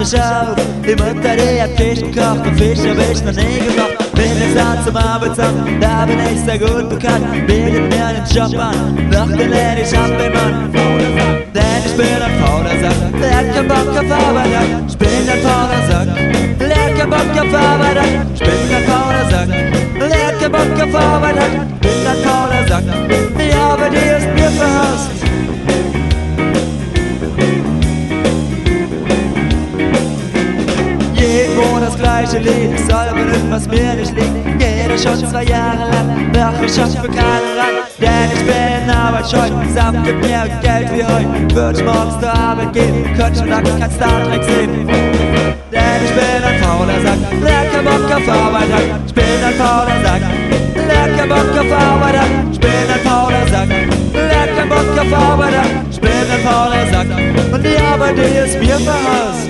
frisch auf. Die Mutter, die hat Fisch gekocht und Fisch hab ich noch nie gekocht. Bin jetzt an zum Arbeitsamt, da bin ich sehr gut bekannt. Bietet mir einen Job an, doch den lerne ich ab, wenn man Denn ich bin ein fauler Sack, der hat keinen Bock auf Arbeit. Ich bin ein fauler Sack, der hat keinen Bock auf Arbeit. Ich bin ein fauler Sack, der hat keinen Bock auf Arbeit. Ich bin ein fauler Sack, die gleiche Lied, soll aber irgendwas mir nicht liegen. Jeder schon zwei Jahre lang, doch ich schaff für keinen Rang. Denn ich bin arbeitsscheu, samt gibt mir Geld wie heute. Würd ich morgens zur Arbeit gehen, könnte ich lange kein Star Trek sehen. Denn ich bin ein fauler Sack, kein Bock auf Arbeit hat. Ich bin ein fauler Sack, kein Bock auf Arbeit hat. Ich bin ein fauler Sack, kein Bock auf Arbeit hat. Ich bin ein fauler Sack und die Arbeit, die ist mir verhasst.